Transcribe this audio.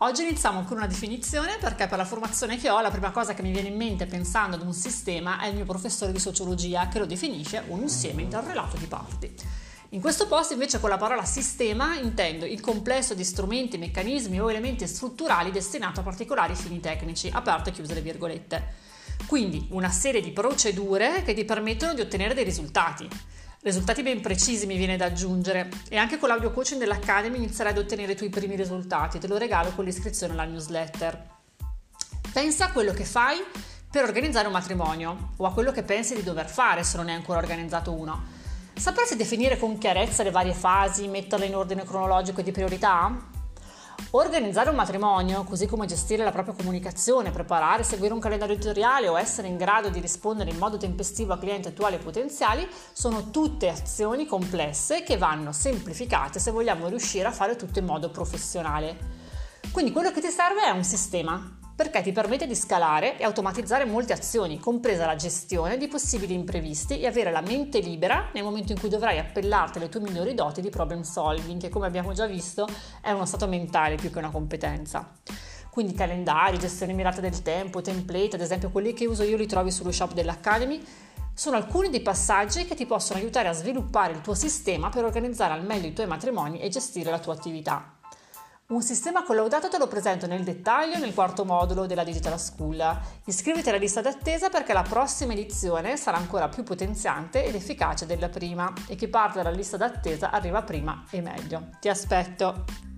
Oggi iniziamo con una definizione perché per la formazione che ho la prima cosa che mi viene in mente pensando ad un sistema è il mio professore di sociologia che lo definisce un insieme interrelato di parti. In questo post invece con la parola sistema intendo il complesso di strumenti, meccanismi o elementi strutturali destinato a particolari fini tecnici, aperte e chiuse le virgolette. Quindi una serie di procedure che ti permettono di ottenere dei risultati. Risultati ben precisi mi viene da aggiungere e anche con l'audio coaching dell'Academy inizierai ad ottenere i tuoi primi risultati, te lo regalo con l'iscrizione alla newsletter. Pensa a quello che fai per organizzare un matrimonio o a quello che pensi di dover fare se non è ancora organizzato uno. Sapresti definire con chiarezza le varie fasi, metterle in ordine cronologico e di priorità? Organizzare un matrimonio, così come gestire la propria comunicazione, preparare, seguire un calendario editoriale o essere in grado di rispondere in modo tempestivo a clienti attuali e potenziali, sono tutte azioni complesse che vanno semplificate se vogliamo riuscire a fare tutto in modo professionale. Quindi quello che ti serve è un sistema, perché ti permette di scalare e automatizzare molte azioni, compresa la gestione di possibili imprevisti e avere la mente libera nel momento in cui dovrai appellarti alle tue migliori doti di problem solving, che come abbiamo già visto è uno stato mentale più che una competenza. Quindi calendari, gestione mirata del tempo, template, ad esempio quelli che uso io li trovi sullo shop dell'Academy, sono alcuni dei passaggi che ti possono aiutare a sviluppare il tuo sistema per organizzare al meglio i tuoi matrimoni e gestire la tua attività. Un sistema collaudato te lo presento nel dettaglio nel quarto modulo della Digital School. Iscriviti alla lista d'attesa perché la prossima edizione sarà ancora più potenziante ed efficace della prima e chi parte dalla lista d'attesa arriva prima e meglio. Ti aspetto!